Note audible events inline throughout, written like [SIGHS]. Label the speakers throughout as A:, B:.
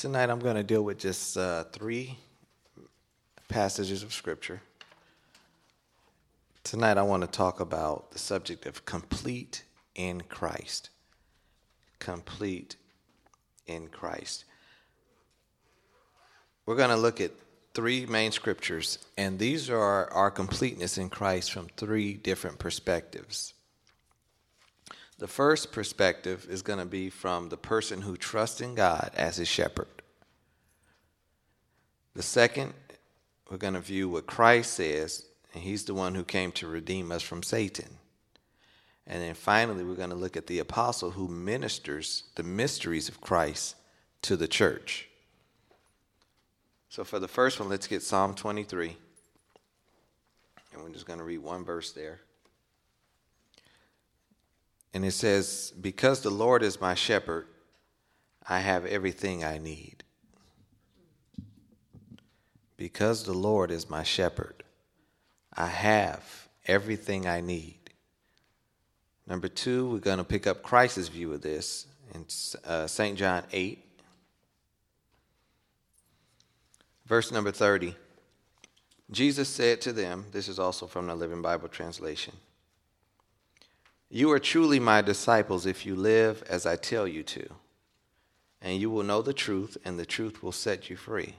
A: Tonight I'm going to deal with just uh, three passages of Scripture. Tonight I want to talk about the subject of complete in Christ. Complete in Christ. We're going to look at three main scriptures, and these are our completeness in Christ from three different perspectives. The first perspective is going to be from the person who trusts in God as his shepherd. The second, we're going to view what Christ says, and he's the one who came to redeem us from Satan. And then finally, we're going to look at the apostle who ministers the mysteries of Christ to the church. So, for the first one, let's get Psalm 23. And we're just going to read one verse there. And it says, Because the Lord is my shepherd, I have everything I need. Because the Lord is my shepherd, I have everything I need. Number two, we're going to pick up Christ's view of this in uh, St. John 8, verse number 30. Jesus said to them, this is also from the Living Bible translation. You are truly my disciples if you live as I tell you to, and you will know the truth, and the truth will set you free.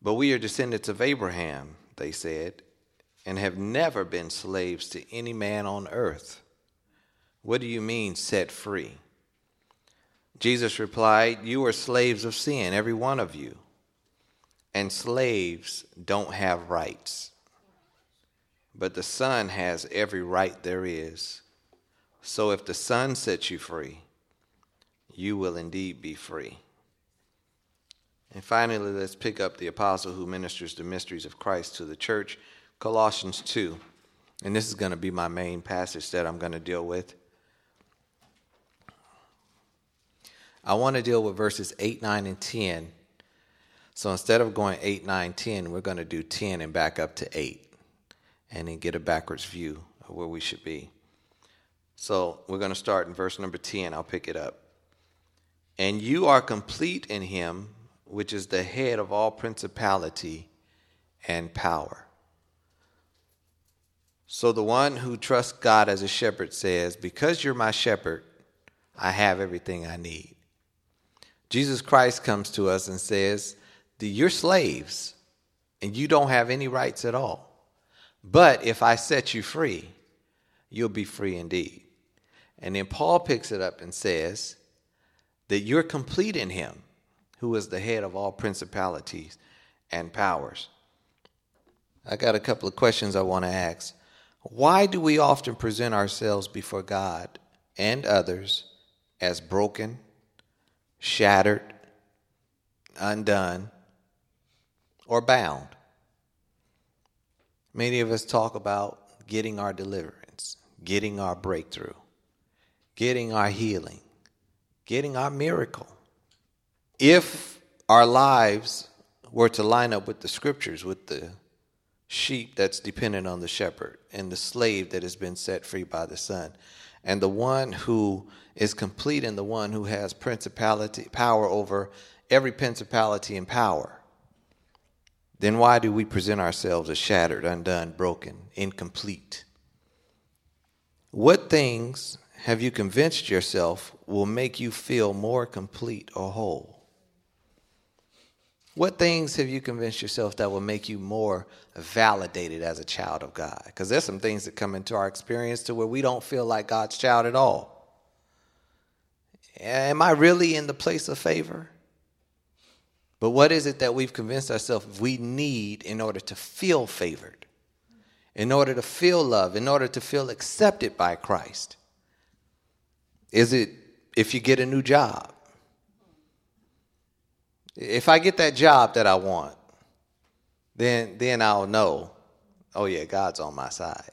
A: But we are descendants of Abraham, they said, and have never been slaves to any man on earth. What do you mean, set free? Jesus replied, You are slaves of sin, every one of you, and slaves don't have rights but the Son has every right there is. So if the Son sets you free, you will indeed be free. And finally, let's pick up the apostle who ministers the mysteries of Christ to the church, Colossians 2. And this is going to be my main passage that I'm going to deal with. I want to deal with verses 8, 9, and 10. So instead of going 8, 9, 10, we're going to do 10 and back up to 8 and then get a backwards view of where we should be. So we're going to start in verse number 10. I'll pick it up. And you are complete in him, which is the head of all principality and power. So the one who trusts God as a shepherd says, Because you're my shepherd, I have everything I need. Jesus Christ comes to us and says, You're slaves, and you don't have any rights at all. But if I set you free, you'll be free indeed. And then Paul picks it up and says that you're complete in him, who is the head of all principalities and powers. I got a couple of questions I want to ask. Why do we often present ourselves before God and others as broken, shattered, undone, or bound? Many of us talk about getting our deliverance, getting our breakthrough, getting our healing, getting our miracle. If our lives were to line up with the scriptures, with the sheep that's dependent on the shepherd, and the slave that has been set free by the Son, and the one who is complete and the one who has principality power over every principality and power then why do we present ourselves as shattered, undone, broken, incomplete? What things have you convinced yourself will make you feel more complete or whole? What things have you convinced yourself that will make you more validated as a child of God? Because there's some things that come into our experience to where we don't feel like God's child at all. Am I really in the place of favor? But what is it that we've convinced ourselves we need in order to feel favored, in order to feel love, in order to feel accepted by Christ? Is it if you get a new job? If I get that job that I want, then then I'll know, oh yeah, God's on my side.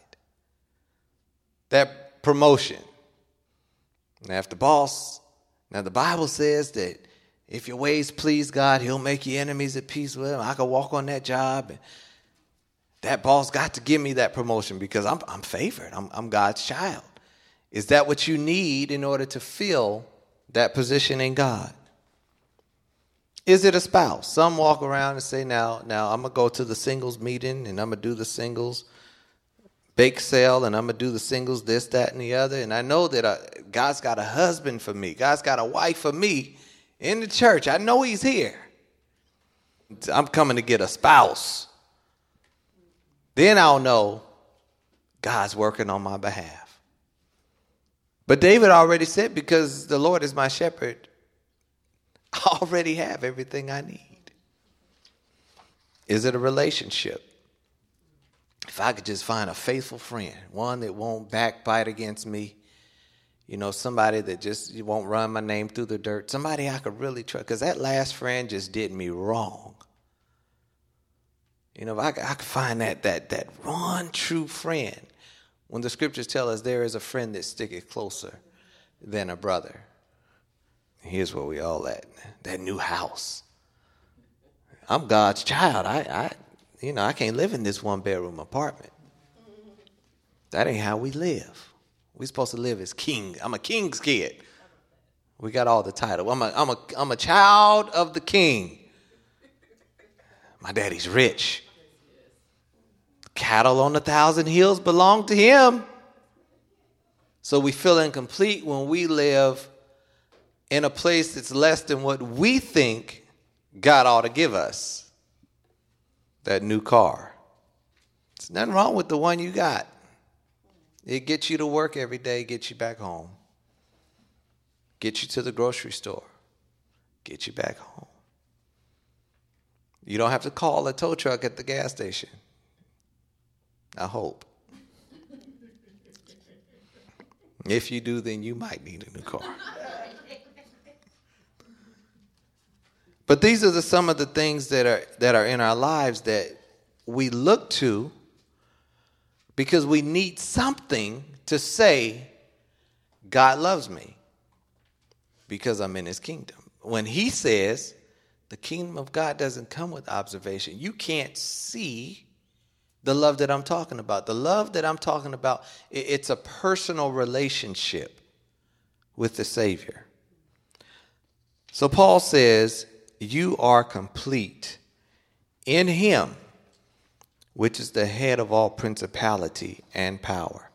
A: That promotion. Now if the boss, now the Bible says that if your ways please God, He'll make your enemies at peace with Him. I could walk on that job. And that boss got to give me that promotion because I'm, I'm favored. I'm, I'm God's child. Is that what you need in order to fill that position in God? Is it a spouse? Some walk around and say, now, now I'm going to go to the singles meeting and I'm going to do the singles bake sale and I'm going to do the singles, this, that, and the other. And I know that uh, God's got a husband for me, God's got a wife for me in the church. I know He's here. I'm coming to get a spouse. Then I'll know God's working on my behalf. But David already said, because the Lord is my shepherd, I already have everything I need. Is it a relationship? If I could just find a faithful friend, one that won't backbite against me, you know, somebody that just won't run my name through the dirt, somebody I could really trust, because that last friend just did me wrong. You know, if I, I could find that that that one true friend, when the scriptures tell us there is a friend that sticketh closer than a brother. Here's where we all at. That new house. I'm God's child. I, I you know, I can't live in this one bedroom apartment. That ain't how we live. We supposed to live as king. I'm a king's kid. We got all the title. I'm a, I'm a, I'm a child of the king. My daddy's rich. Cattle on a thousand hills belong to him. So we feel incomplete when we live in a place that's less than what we think God ought to give us. That new car. There's nothing wrong with the one you got. It gets you to work every day, gets you back home, get you to the grocery store, get you back home. You don't have to call a tow truck at the gas station. I hope. If you do, then you might need a new car. But these are the, some of the things that are that are in our lives that we look to because we need something to say God loves me because I'm in his kingdom. When he says the kingdom of God doesn't come with observation, you can't see the love that I'm talking about. The love that I'm talking about, it's a personal relationship with the Savior. So Paul says, You are complete in Him, which is the head of all principality and power.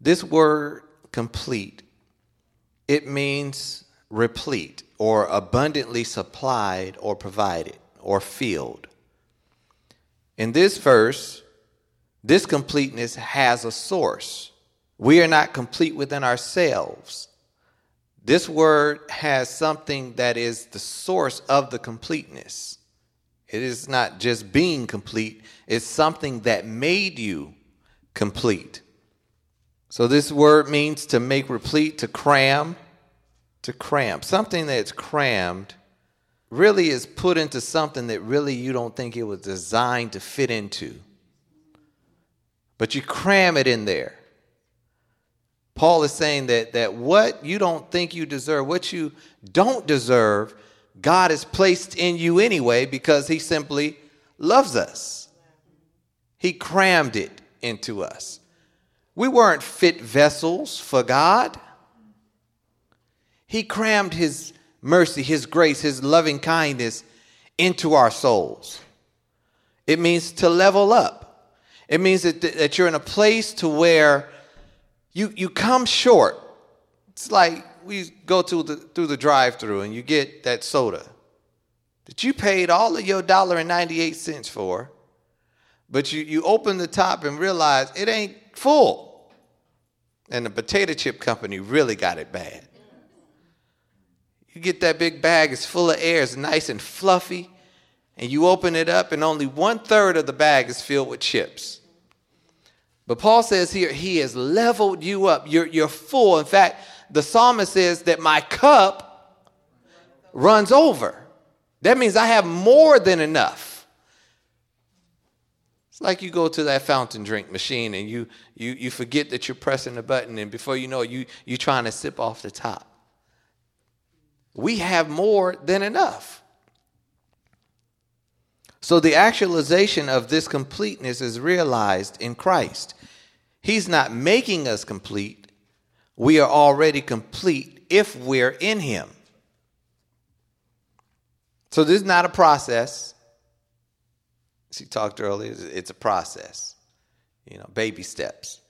A: This word complete, it means replete or abundantly supplied or provided or filled. In this verse, this completeness has a source. We are not complete within ourselves. This word has something that is the source of the completeness. It is not just being complete, it's something that made you complete. So, this word means to make replete, to cram, to cram. Something that's crammed really is put into something that really you don't think it was designed to fit into. But you cram it in there. Paul is saying that, that what you don't think you deserve, what you don't deserve, God has placed in you anyway because he simply loves us. He crammed it into us. We weren't fit vessels for God. He crammed his mercy, His grace, His loving kindness into our souls. It means to level up. It means that, that you're in a place to where you, you come short. It's like we go to the, through the drive through and you get that soda that you paid all of your dollar and 98 cents for, but you, you open the top and realize it ain't full. And the potato chip company really got it bad. You get that big bag, it's full of air, it's nice and fluffy, and you open it up, and only one third of the bag is filled with chips. But Paul says here, He has leveled you up. You're, you're full. In fact, the psalmist says that my cup runs over. That means I have more than enough. It's like you go to that fountain drink machine and you, you, you forget that you're pressing the button, and before you know it, you, you're trying to sip off the top we have more than enough. So the actualization of this completeness is realized in Christ. He's not making us complete, we are already complete if we're in Him. So this is not a process. She talked earlier, it's a process, you know, baby steps.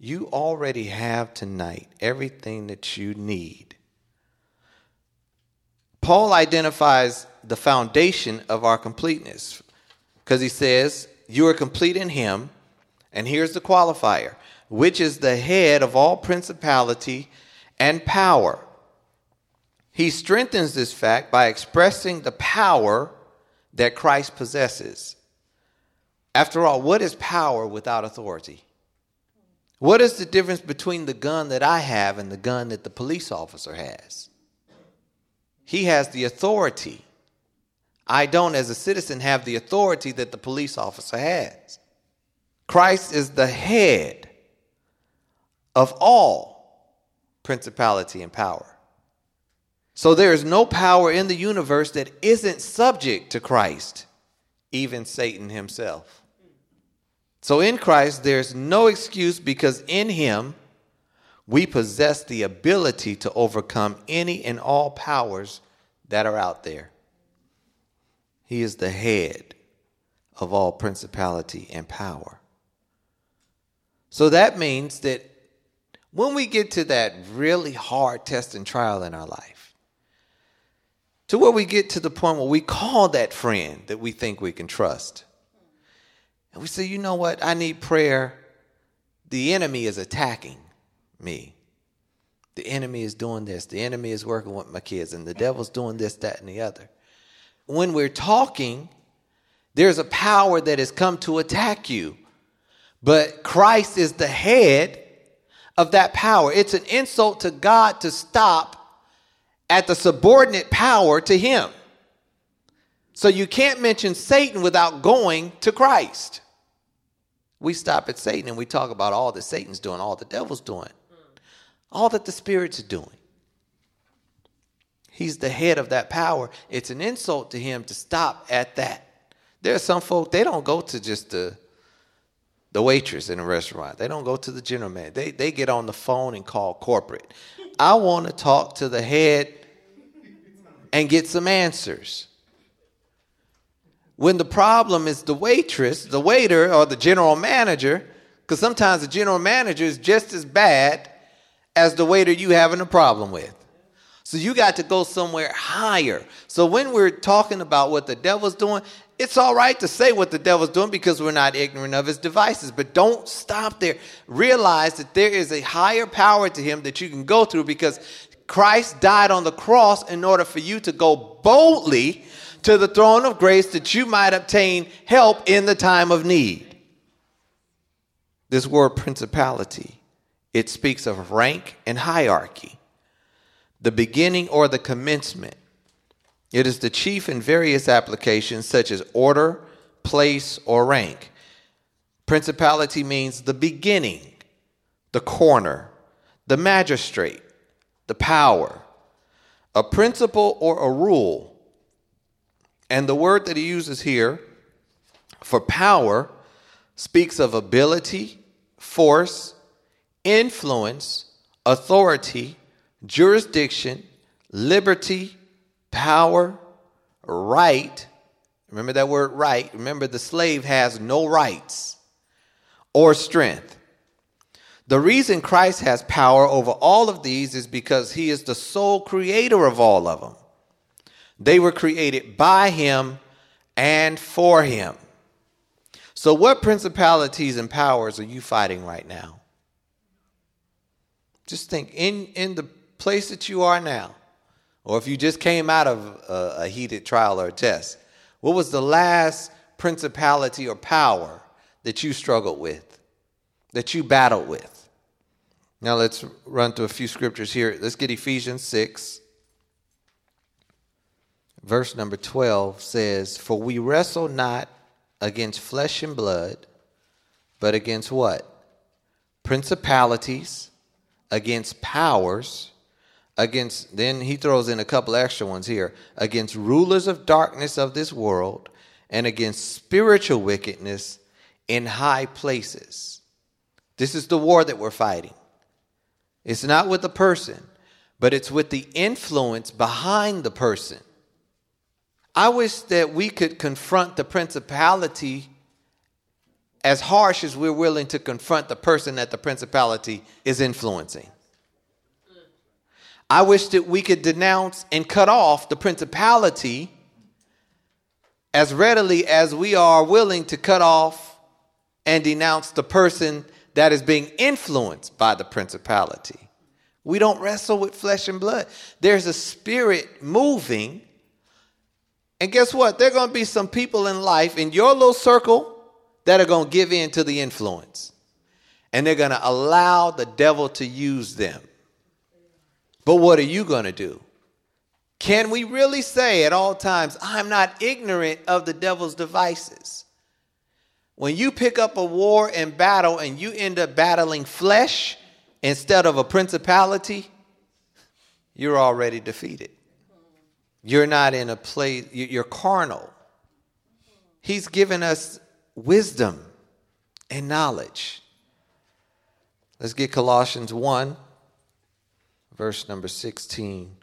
A: You already have tonight everything that you need. Paul identifies the foundation of our completeness because he says, You are complete in him. And here's the qualifier, which is the head of all principality and power. He strengthens this fact by expressing the power that Christ possesses. After all, what is power without authority? What is the difference between the gun that I have and the gun that the police officer has? He has the authority. I don't, as a citizen, have the authority that the police officer has. Christ is the head of all principality and power. So there is no power in the universe that isn't subject to Christ, even Satan himself. So in Christ, there's no excuse because in him, we possess the ability to overcome any and all powers that are out there. He is the head of all principality and power. So that means that when we get to that really hard test and trial in our life, to where we get to the point where we call that friend that we think we can trust, and we say, you know what, I need prayer. The enemy is attacking me. The enemy is doing this. The enemy is working with my kids, and the devil's doing this, that, and the other. When we're talking, there's a power that has come to attack you. But Christ is the head of that power. It's an insult to God to stop at the subordinate power to Him. So you can't mention Satan without going to Christ. We stop at Satan and we talk about all that Satan's doing, all the devil's doing all that the Spirit's are doing. He's the head of that power. It's an insult to him to stop at that. There are some folk, they don't go to just the, the waitress in a restaurant. They don't go to the general man. They, they get on the phone and call corporate. I want to talk to the head and get some answers. When the problem is the waitress, the waiter, or the general manager, because sometimes the general manager is just as bad as the waiter you having a problem with. So you got to go somewhere higher. So when we're talking about what the devil's doing, it's all right to say what the devil's doing because we're not ignorant of his devices, but don't stop there. Realize that there is a higher power to him that you can go through because Christ died on the cross in order for you to go boldly to the throne of grace that you might obtain help in the time of need. This word principality it speaks of rank and hierarchy, the beginning or the commencement. It is the chief in various applications such as order, place, or rank. Principality means the beginning, the corner, the magistrate, the power, a principle or a rule. And the word that he uses here for power speaks of ability, force, influence, authority, jurisdiction, liberty, power, right. Remember that word right. Remember, the slave has no rights or strength. The reason Christ has power over all of these is because he is the sole creator of all of them. They were created by him and for him. So, what principalities and powers are you fighting right now? Just think in, in the place that you are now, or if you just came out of a, a heated trial or test, what was the last principality or power that you struggled with, that you battled with? Now let's run through a few scriptures here. Let's get Ephesians 6. Verse number 12 says, For we wrestle not against flesh and blood, but against what? Principalities against powers, against, then he throws in a couple extra ones here, against rulers of darkness of this world, and against spiritual wickedness in high places. This is the war that we're fighting. It's not with the person, but it's with the influence behind the person. I wish that we could confront the principality as harsh as we're willing to confront the person that the principality is influencing. I wish that we could denounce and cut off the principality as readily as we are willing to cut off and denounce the person that is being influenced by the principality. We don't wrestle with flesh and blood. There's a spirit moving. And guess what? There are going to be some people in life in your little circle that are going to give in to the influence. And they're going to allow the devil to use them. But what are you going to do? Can we really say at all times, I'm not ignorant of the devil's devices? When you pick up a war and battle and you end up battling flesh instead of a principality, you're already defeated. You're not in a place, you're carnal. He's given us wisdom and knowledge. Let's get Colossians 1, verse number 16.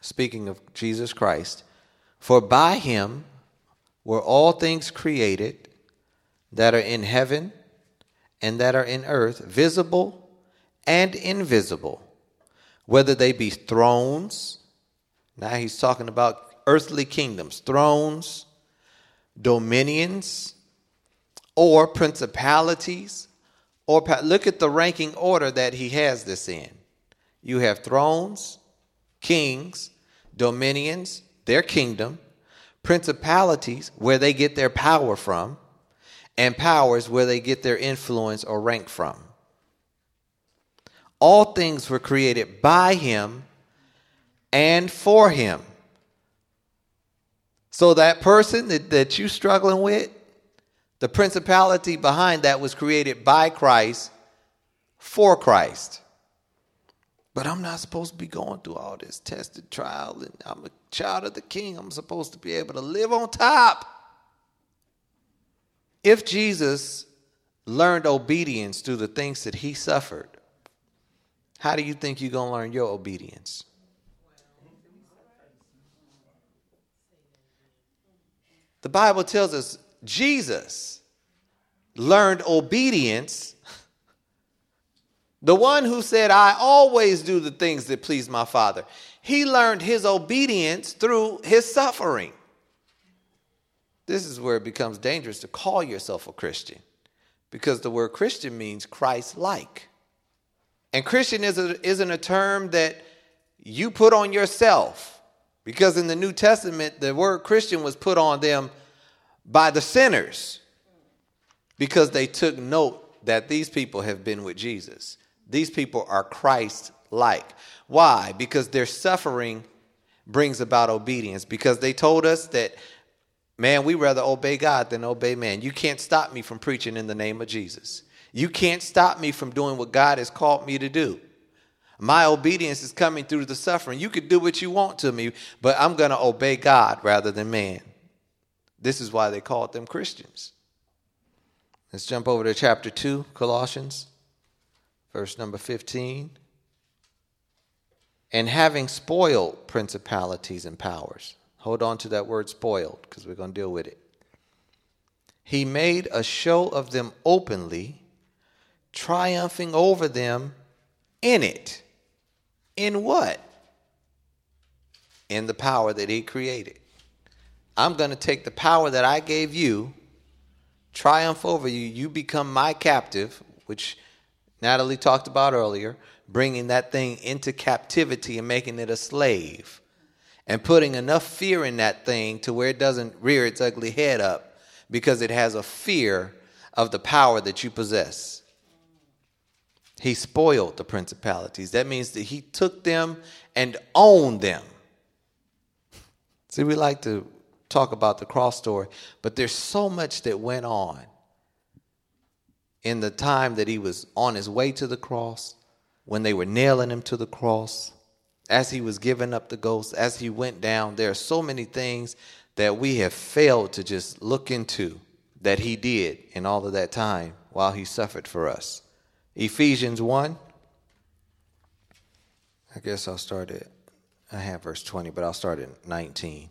A: Speaking of Jesus Christ, for by him were all things created that are in heaven and that are in earth, visible and invisible, whether they be thrones. Now he's talking about earthly kingdoms, thrones, dominions, or principalities. Or look at the ranking order that he has this in. You have thrones, kings, dominions, their kingdom, principalities, where they get their power from, and powers where they get their influence or rank from. All things were created by him and for him. So that person that, that you're struggling with, the principality behind that was created by Christ for Christ. But I'm not supposed to be going through all this tested trial, and I'm a child of the king. I'm supposed to be able to live on top. If Jesus learned obedience through the things that he suffered, how do you think you're going to learn your obedience? The Bible tells us Jesus learned obedience. The one who said, I always do the things that please my Father. He learned his obedience through his suffering. This is where it becomes dangerous to call yourself a Christian because the word Christian means Christ like. And Christian isn't a term that you put on yourself because in the New Testament, the word Christian was put on them by the sinners because they took note that these people have been with Jesus. These people are Christ like. Why? Because their suffering brings about obedience. Because they told us that Man, we rather obey God than obey man. You can't stop me from preaching in the name of Jesus. You can't stop me from doing what God has called me to do. My obedience is coming through the suffering. You could do what you want to me, but I'm going to obey God rather than man. This is why they called them Christians. Let's jump over to chapter 2, Colossians, verse number 15. And having spoiled principalities and powers Hold on to that word spoiled because we're going to deal with it. He made a show of them openly, triumphing over them in it. In what? In the power that he created. I'm going to take the power that I gave you, triumph over you. You become my captive, which Natalie talked about earlier, bringing that thing into captivity and making it a slave and putting enough fear in that thing to where it doesn't rear its ugly head up because it has a fear of the power that you possess. He spoiled the principalities. That means that he took them and owned them. See, we like to talk about the cross story, but there's so much that went on in the time that he was on his way to the cross, when they were nailing him to the cross, as he was giving up the ghost, as he went down, there are so many things that we have failed to just look into that he did in all of that time while he suffered for us. Ephesians 1. I guess I'll start at, I have verse 20, but I'll start at 19.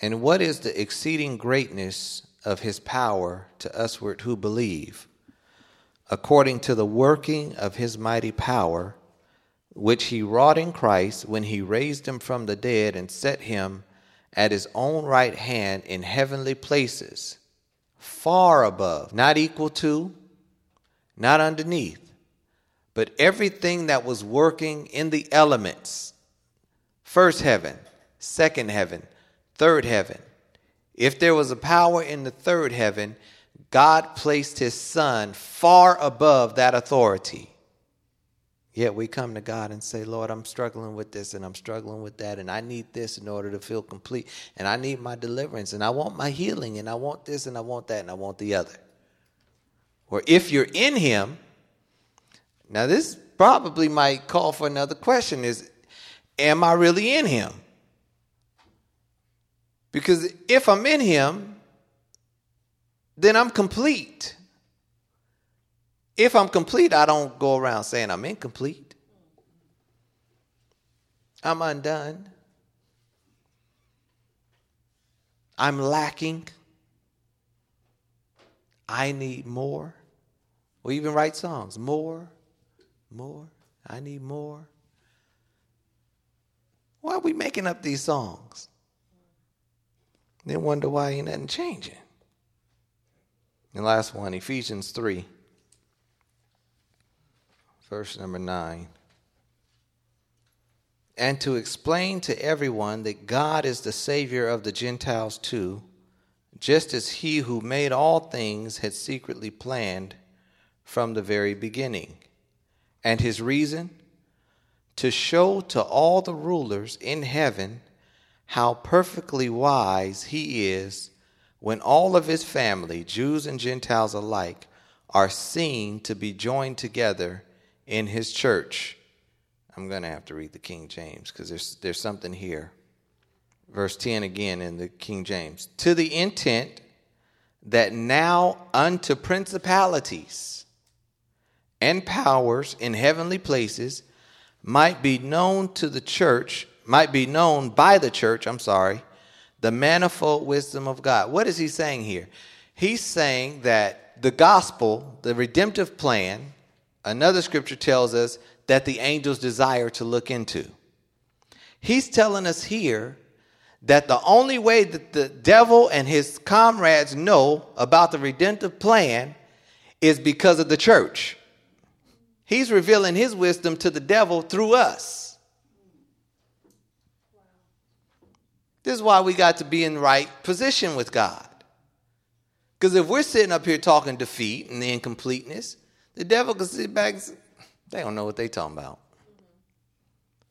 A: And what is the exceeding greatness of his power to usward who believe, according to the working of his mighty power, which he wrought in Christ when he raised him from the dead and set him at his own right hand in heavenly places, far above, not equal to, not underneath, but everything that was working in the elements first heaven, second heaven, third heaven. If there was a power in the third heaven, God placed his son far above that authority. Yet we come to God and say, Lord, I'm struggling with this and I'm struggling with that, and I need this in order to feel complete, and I need my deliverance, and I want my healing, and I want this, and I want that, and I want the other. Or if you're in Him, now this probably might call for another question is, am I really in Him? Because if I'm in Him, then I'm complete. If I'm complete, I don't go around saying I'm incomplete. I'm undone. I'm lacking. I need more. We even write songs more, more. I need more. Why are we making up these songs? Then wonder why ain't nothing changing. And last one, Ephesians 3, verse number 9. And to explain to everyone that God is the Savior of the Gentiles too, just as He who made all things had secretly planned from the very beginning. And His reason? To show to all the rulers in heaven how perfectly wise he is when all of his family, Jews and Gentiles alike, are seen to be joined together in his church. I'm going to have to read the King James because there's, there's something here. Verse 10 again in the King James. To the intent that now unto principalities and powers in heavenly places might be known to the church might be known by the church, I'm sorry, the manifold wisdom of God. What is he saying here? He's saying that the gospel, the redemptive plan, another scripture tells us that the angels desire to look into. He's telling us here that the only way that the devil and his comrades know about the redemptive plan is because of the church. He's revealing his wisdom to the devil through us. This is why we got to be in the right position with God. Because if we're sitting up here talking defeat and the incompleteness, the devil can sit back and say, they don't know what they're talking about.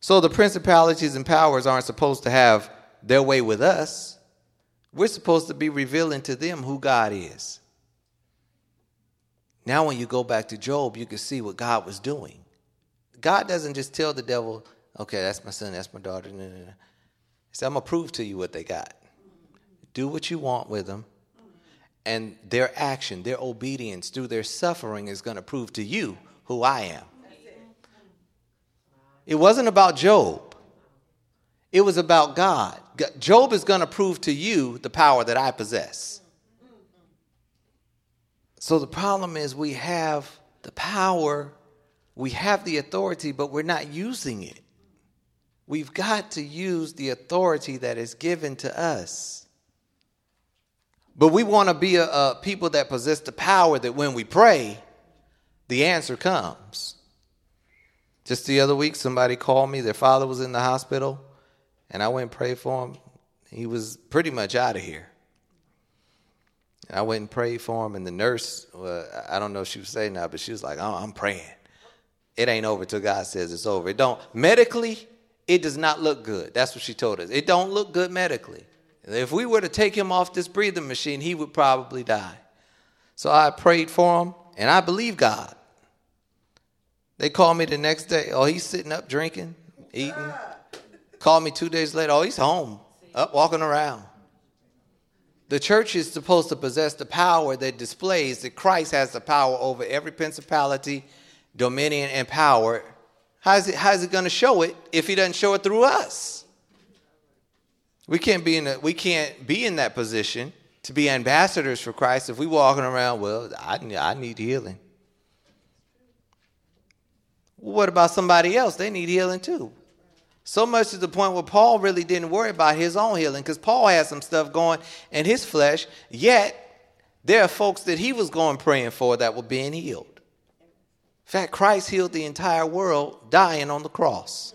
A: So the principalities and powers aren't supposed to have their way with us. We're supposed to be revealing to them who God is. Now, when you go back to Job, you can see what God was doing. God doesn't just tell the devil, okay, that's my son, that's my daughter. No, no, no. Said, I'm going to prove to you what they got. Do what you want with them. And their action, their obedience through their suffering is going to prove to you who I am. It wasn't about Job, it was about God. Job is going to prove to you the power that I possess. So the problem is we have the power, we have the authority, but we're not using it. We've got to use the authority that is given to us. But we want to be a, a, people that possess the power that when we pray, the answer comes. Just the other week, somebody called me. Their father was in the hospital, and I went and prayed for him. He was pretty much out of here. I went and prayed for him, and the nurse, well, I don't know if she was saying that, but she was like, "Oh, I'm praying. It ain't over till God says it's over. It don't medically it does not look good. That's what she told us. It don't look good medically. If we were to take him off this breathing machine, he would probably die. So I prayed for him, and I believe God. They called me the next day. Oh, he's sitting up drinking, eating. Called me two days later. Oh, he's home, up walking around. The church is supposed to possess the power that displays that Christ has the power over every principality, dominion, and power How's it, how's it going to show it if he doesn't show it through us? We can't be in a, we can't be in that position to be ambassadors for Christ if we walking around, well, I, I need healing. what about somebody else? They need healing too. So much to the point where Paul really didn't worry about his own healing because Paul had some stuff going in his flesh, yet there are folks that he was going praying for that were being healed. In fact, Christ healed the entire world dying on the cross.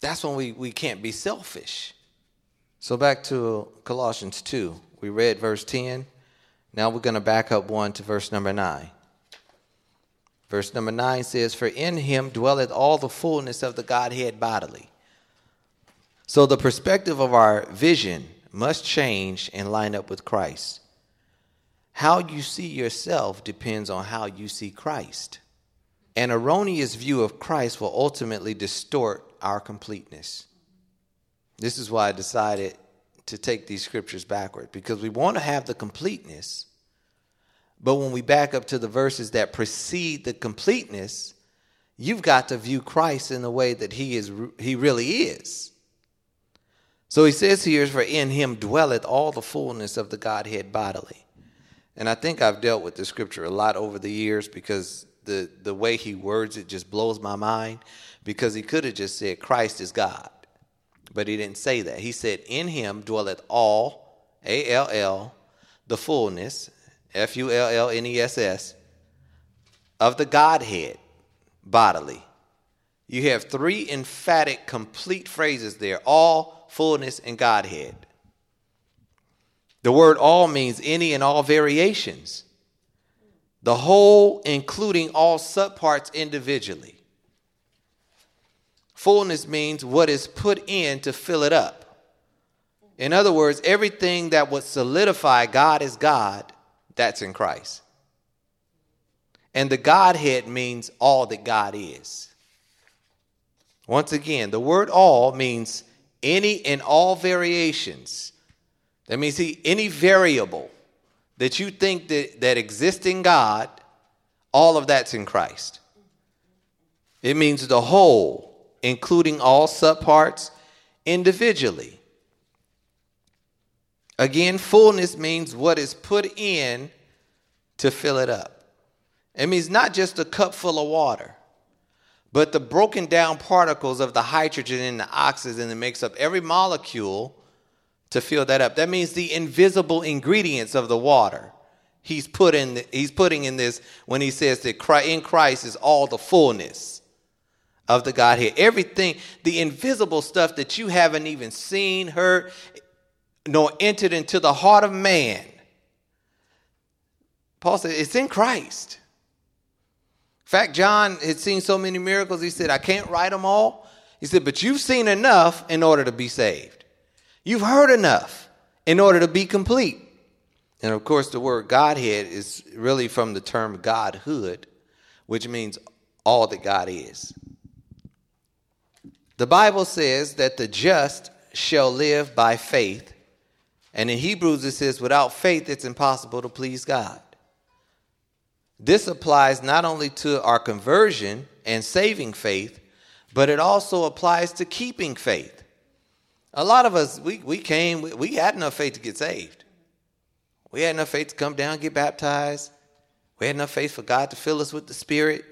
A: That's when we, we can't be selfish. So back to Colossians 2. We read verse 10. Now we're going to back up one to verse number 9. Verse number 9 says, For in him dwelleth all the fullness of the Godhead bodily. So the perspective of our vision must change and line up with Christ. How you see yourself depends on how you see Christ. An erroneous view of Christ will ultimately distort our completeness. This is why I decided to take these scriptures backward because we want to have the completeness, but when we back up to the verses that precede the completeness, you've got to view Christ in the way that he is he really is. So he says here, For in him dwelleth all the fullness of the Godhead bodily. And I think I've dealt with the scripture a lot over the years because the, the way he words it just blows my mind. Because he could have just said, Christ is God. But he didn't say that. He said, In him dwelleth all, A L L, the fullness, F U L L N E S S, of the Godhead bodily. You have three emphatic, complete phrases there all fullness, and Godhead. The word all means any and all variations. The whole, including all subparts individually. Fullness means what is put in to fill it up. In other words, everything that would solidify God as God, that's in Christ. And the Godhead means all that God is. Once again, the word all means any and all variations. That means he, any variable that you think that, that exists in God, all of that's in Christ. It means the whole, including all subparts individually. Again, fullness means what is put in to fill it up. It means not just a cup full of water. But the broken down particles of the hydrogen and the oxygen that makes up every molecule to fill that up. That means the invisible ingredients of the water. He's put in the, he's putting in this when he says that in Christ is all the fullness of the Godhead. Everything, the invisible stuff that you haven't even seen, heard, nor entered into the heart of man. Paul said it's in Christ fact, John had seen so many miracles, he said, I can't write them all. He said, but you've seen enough in order to be saved. You've heard enough in order to be complete. And of course, the word Godhead is really from the term Godhood, which means all that God is. The Bible says that the just shall live by faith. And in Hebrews, it says, without faith, it's impossible to please God. This applies not only to our conversion and saving faith, but it also applies to keeping faith. A lot of us, we, we came, we, we had enough faith to get saved. We had enough faith to come down, get baptized. We had enough faith for God to fill us with the Spirit.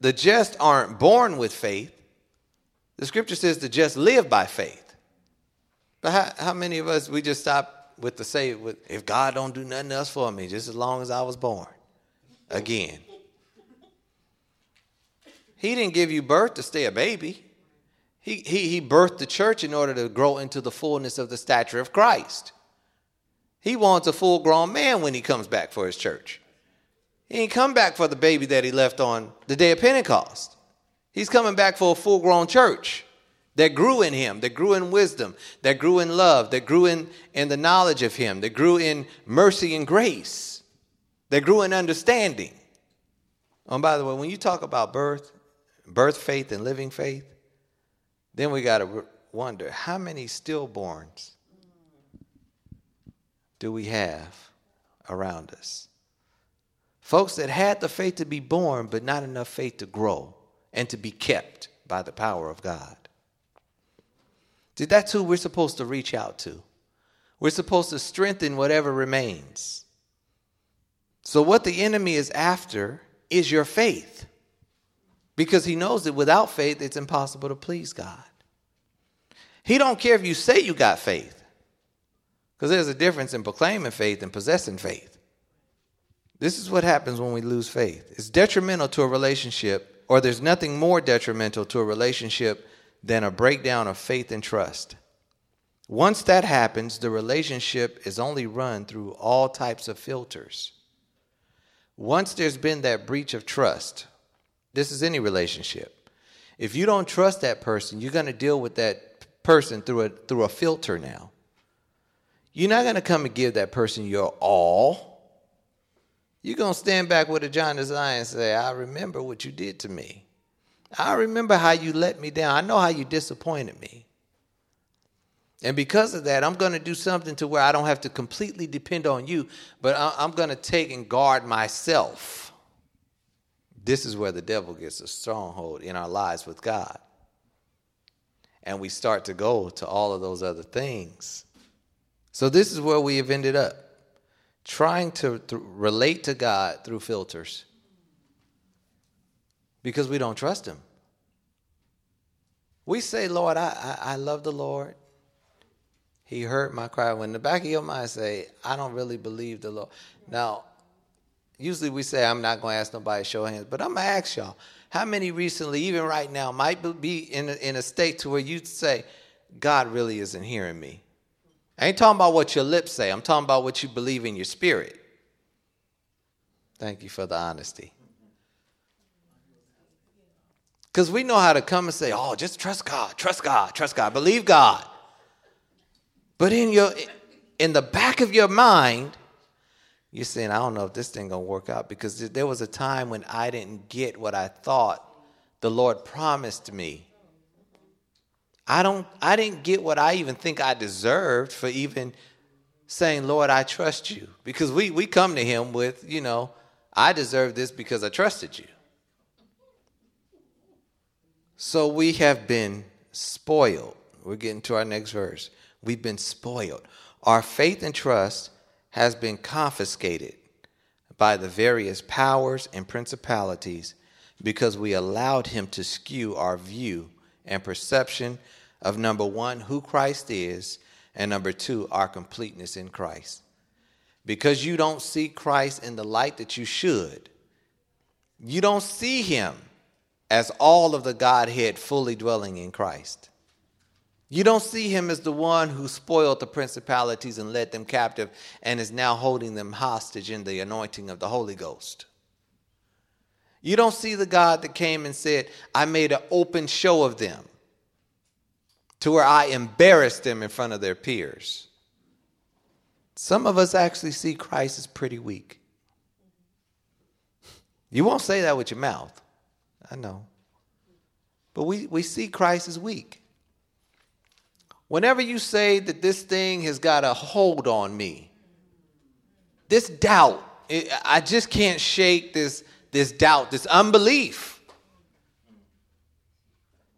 A: The just aren't born with faith. The scripture says the just live by faith. But how, how many of us, we just stop with the say, with, if God don't do nothing else for me, just as long as I was born again. He didn't give you birth to stay a baby. He, he, he birthed the church in order to grow into the fullness of the stature of Christ. He wants a full grown man when he comes back for his church. He ain't come back for the baby that he left on the day of Pentecost. He's coming back for a full grown church that grew in him, that grew in wisdom, that grew in love, that grew in, in the knowledge of him, that grew in mercy and grace, that grew in understanding. Oh, and by the way, when you talk about birth, birth faith and living faith, then we got to wonder how many stillborns do we have around us? Folks that had the faith to be born, but not enough faith to grow and to be kept by the power of God. See, that's who we're supposed to reach out to. We're supposed to strengthen whatever remains. So, what the enemy is after is your faith because he knows that without faith, it's impossible to please God. He don't care if you say you got faith because there's a difference in proclaiming faith and possessing faith. This is what happens when we lose faith. It's detrimental to a relationship, or there's nothing more detrimental to a relationship than a breakdown of faith and trust. Once that happens, the relationship is only run through all types of filters. Once there's been that breach of trust, this is any relationship. If you don't trust that person, you're going to deal with that person through a through a filter now. You're not going to come and give that person your all. You're going to stand back with a jaundiced eye and say, I remember what you did to me. I remember how you let me down. I know how you disappointed me. And because of that, I'm going to do something to where I don't have to completely depend on you, but I'm going to take and guard myself. This is where the devil gets a stronghold in our lives with God. And we start to go to all of those other things. So, this is where we have ended up trying to th- relate to God through filters because we don't trust Him. We say, Lord, I, I, I love the Lord. He heard my cry. When the back of your mind say, I don't really believe the Lord. Now, usually we say, I'm not going to ask nobody to show hands, but I'm going to ask y'all, how many recently, even right now, might be in a, in a state to where you say, God really isn't hearing me? I ain't talking about what your lips say. I'm talking about what you believe in your spirit. Thank you for the honesty. Because we know how to come and say, oh, just trust God, trust God, trust God, believe God. But in your in the back of your mind, you're saying, I don't know if this thing gonna work out because there was a time when I didn't get what I thought the Lord promised me. I don't I didn't get what I even think I deserved for even saying, Lord, I trust you. Because we we come to him with, you know, I deserve this because I trusted you. So we have been spoiled. We're getting to our next verse. We've been spoiled. Our faith and trust has been confiscated by the various powers and principalities because we allowed him to skew our view and perception of number one, who Christ is, and number two, our completeness in Christ. Because you don't see Christ in the light that you should, you don't see him as all of the Godhead fully dwelling in Christ. You don't see him as the one who spoiled the principalities and led them captive and is now holding them hostage in the anointing of the Holy Ghost. You don't see the God that came and said, I made an open show of them to where I embarrassed them in front of their peers. Some of us actually see Christ as pretty weak. You won't say that with your mouth. I know. But we, we see Christ as weak. Whenever you say that this thing has got a hold on me, this doubt, it, I just can't shake this, this doubt, this unbelief.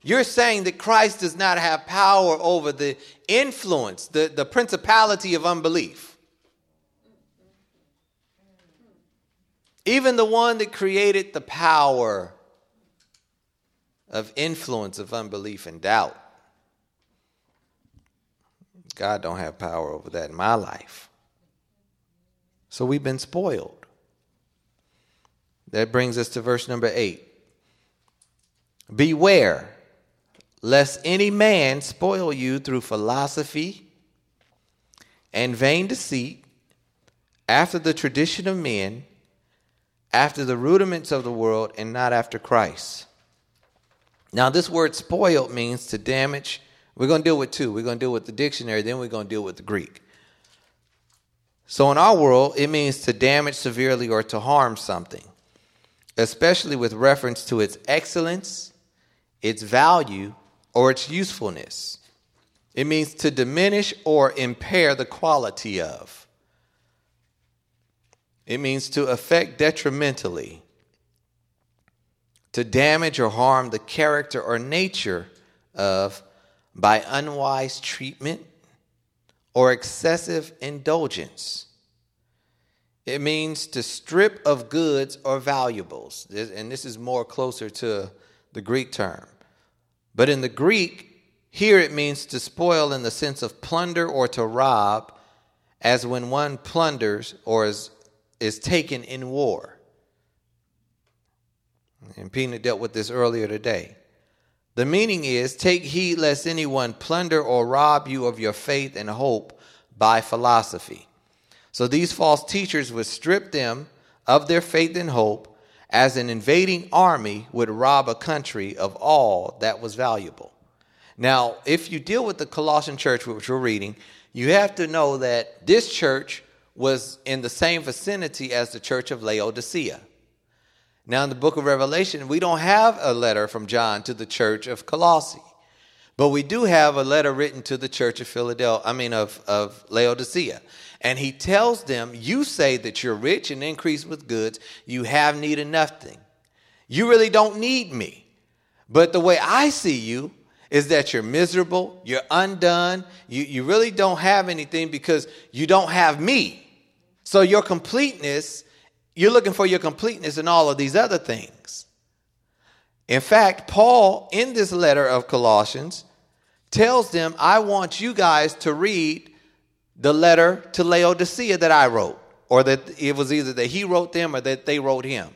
A: You're saying that Christ does not have power over the influence, the, the principality of unbelief. Even the one that created the power of influence of unbelief and doubt God don't have power over that in my life. So we've been spoiled. That brings us to verse number 8. Beware lest any man spoil you through philosophy and vain deceit, after the tradition of men, after the rudiments of the world, and not after Christ. Now, this word spoiled means to damage we're going to deal with two. We're going to deal with the dictionary, then we're going to deal with the Greek. So, in our world, it means to damage severely or to harm something, especially with reference to its excellence, its value, or its usefulness. It means to diminish or impair the quality of. It means to affect detrimentally, to damage or harm the character or nature of by unwise treatment or excessive indulgence. It means to strip of goods or valuables. And this is more closer to the Greek term. But in the Greek, here it means to spoil in the sense of plunder or to rob, as when one plunders or is, is taken in war. And Pina dealt with this earlier today. The meaning is take heed lest anyone plunder or rob you of your faith and hope by philosophy. So these false teachers would strip them of their faith and hope as an invading army would rob a country of all that was valuable. Now, if you deal with the Colossian church, which we're reading, you have to know that this church was in the same vicinity as the church of Laodicea. Now, in the book of Revelation, we don't have a letter from John to the church of Colossae, but we do have a letter written to the church of Philadelphia, I mean, of, of Laodicea. And he tells them, You say that you're rich and increase with goods, you have need of nothing. You really don't need me. But the way I see you is that you're miserable, you're undone, you, you really don't have anything because you don't have me. So your completeness, you're looking for your completeness in all of these other things. In fact, Paul, in this letter of Colossians, tells them, I want you guys to read the letter to Laodicea that I wrote, or that it was either that he wrote them or that they wrote him.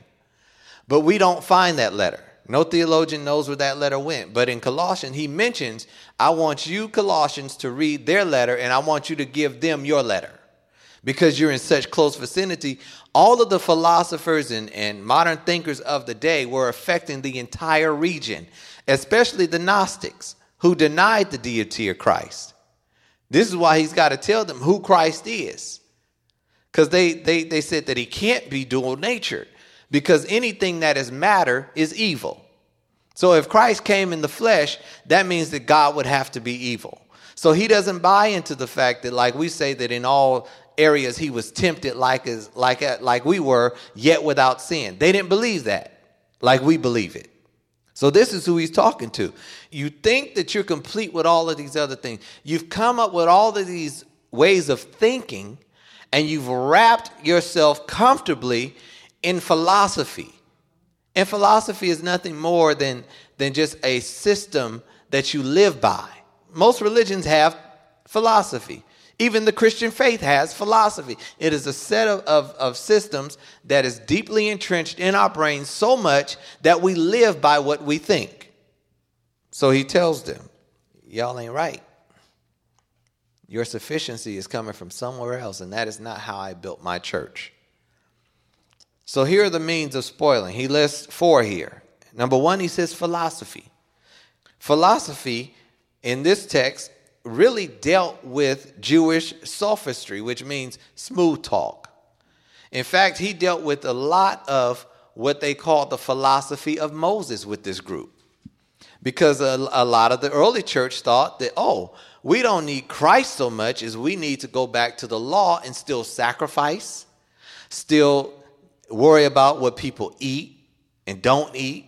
A: But we don't find that letter. No theologian knows where that letter went. But in Colossians, he mentions, I want you, Colossians, to read their letter and I want you to give them your letter. Because you're in such close vicinity, all of the philosophers and, and modern thinkers of the day were affecting the entire region, especially the Gnostics who denied the deity of Christ. This is why he's got to tell them who Christ is. Because they, they, they said that he can't be dual natured, because anything that is matter is evil. So if Christ came in the flesh, that means that God would have to be evil. So he doesn't buy into the fact that, like we say, that in all areas he was tempted like as like like we were, yet without sin. They didn't believe that, like we believe it. So this is who he's talking to. You think that you're complete with all of these other things. You've come up with all of these ways of thinking and you've wrapped yourself comfortably in philosophy. And philosophy is nothing more than, than just a system that you live by. Most religions have philosophy. Even the Christian faith has philosophy. It is a set of, of, of, systems that is deeply entrenched in our brains so much that we live by what we think. So he tells them, Y'all ain't right. Your sufficiency is coming from somewhere else, and that is not how I built my church. So here are the means of spoiling. He lists four here. Number one, he says philosophy. Philosophy in this text really dealt with Jewish sophistry, which means smooth talk. In fact, he dealt with a lot of what they called the philosophy of Moses with this group. Because a, a, lot of the early church thought that, oh, we don't need Christ so much as we need to go back to the law and still sacrifice, still worry about what people eat and don't eat,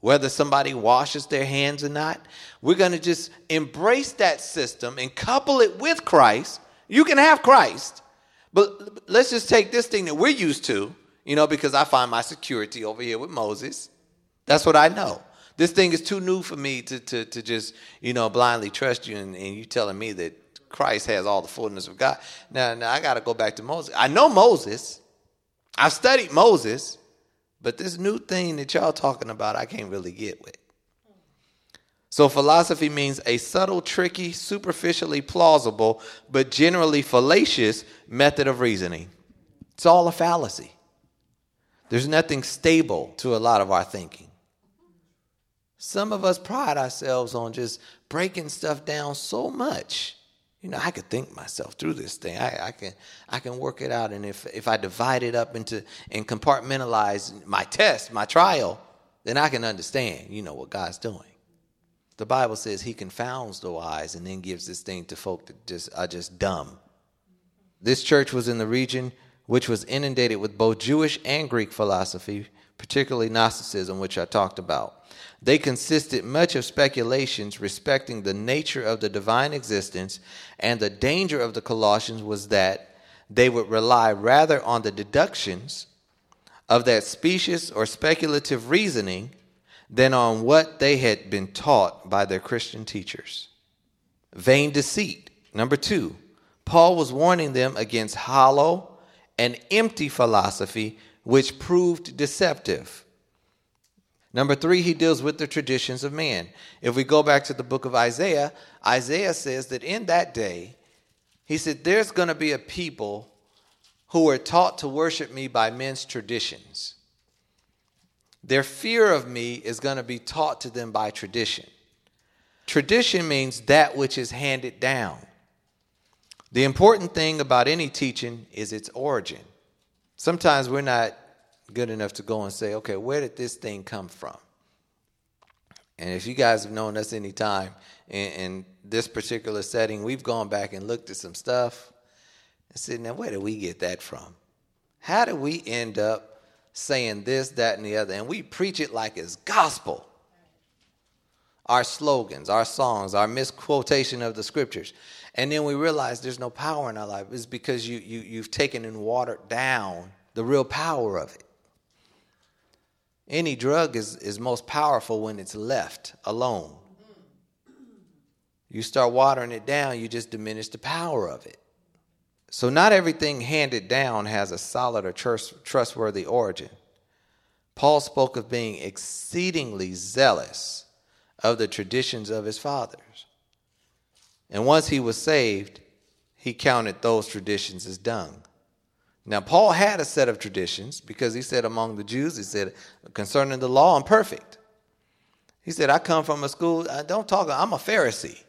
A: whether somebody washes their hands or not. We're going to just embrace that system and couple it with Christ. You can have Christ, but let's just take this thing that we're used to, you know, because I find my security over here with Moses. That's what I know. This thing is too new for me to, to, to just, you know, blindly trust you and, and you telling me that Christ has all the fullness of God. Now, now I got to go back to Moses. I know Moses. I've studied Moses. But this new thing that y'all talking about, I can't really get with. So philosophy means a subtle, tricky, superficially plausible, but generally fallacious method of reasoning. It's all a fallacy. There's nothing stable to a lot of our thinking. Some of us pride ourselves on just breaking stuff down so much you know, I could think myself through this thing. I, I, can I can work it out. And if if I divide it up into and compartmentalize my test, my trial, then I can understand, you know, what God's doing. The Bible says he confounds the wise and then gives this thing to folk that just are just dumb. This church was in the region which was inundated with both Jewish and Greek philosophy, particularly Gnosticism, which I talked about. They consisted much of speculations respecting the nature of the divine existence, and the danger of the Colossians was that they would rely rather on the deductions of that specious or speculative reasoning than on what they had been taught by their Christian teachers. Vain deceit. Number two, Paul was warning them against hollow and empty philosophy, which proved deceptive. Number three, he deals with the traditions of man. If we go back to the book of Isaiah, Isaiah says that in that day, he said, there's going to be a people who are taught to worship me by men's traditions. Their fear of me is going to be taught to them by tradition. Tradition means that which is handed down. The important thing about any teaching is its origin. Sometimes we're not good enough to go and say, okay, where did this thing come from? And if you guys have known us any time in, in this particular setting, we've gone back and looked at some stuff and said, now where did we get that from? How did we end up saying this, that, and the other? And we preach it like it's gospel. Our slogans, our songs, our misquotation of the scriptures. And then we realize there's no power in our life. It's because you, you, you've taken and watered down the real power of it. Any drug is, is most powerful when it's left alone. You start watering it down, you just diminish the power of it. So, not everything handed down has a solid or trustworthy origin. Paul spoke of being exceedingly zealous of the traditions of his fathers. And once he was saved, he counted those traditions as dung. Now, Paul had a set of traditions because he said among the Jews, he said, concerning the law, I'm perfect. He said, I come from a school, I don't talk, I'm a Pharisee.